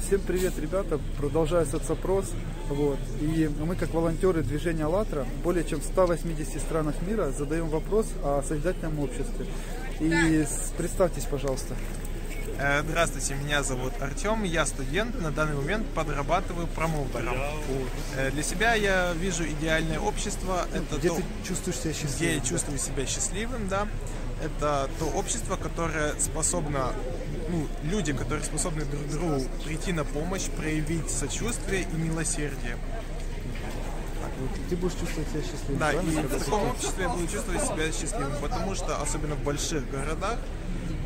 Всем привет, ребята. Продолжаю соцопрос. Вот. И мы, как волонтеры движения «АЛЛАТРА», более чем в 180 странах мира задаем вопрос о созидательном обществе. И представьтесь, пожалуйста. Э, Здравствуйте, меня зовут Артем, я студент, на данный момент подрабатываю промоутером. Э, Для себя я вижу идеальное общество, это Где то, ты чувствуешь себя где я счастливым? чувствую себя счастливым, да. Это то общество, которое способно, ну, люди, которые способны друг другу прийти на помощь, проявить сочувствие и милосердие. Ты будешь чувствовать себя счастливым, Да, и в таком обществе я буду чувствовать себя счастливым, потому что, особенно в больших городах,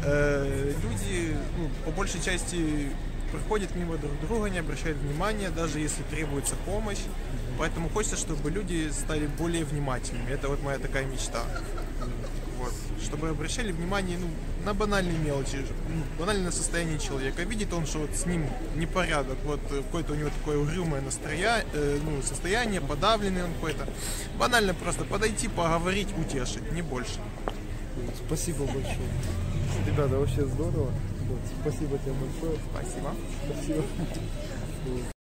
э, люди, ну, по большей части, проходят мимо друг друга, не обращают внимания, даже если требуется помощь. Поэтому хочется, чтобы люди стали более внимательными. Это вот моя такая мечта. Вот. Чтобы обращали внимание ну, на банальные мелочи, ну, банальное состояние человека. Видит он, что вот с ним непорядок, вот э, какое-то у него такое угрюмое настроение, ну, состояние, подавленный он какой-то. Банально просто подойти, поговорить, утешить, не больше. Спасибо большое. Ребята, вообще здорово. Вот. Спасибо тебе большое. Спасибо. Спасибо.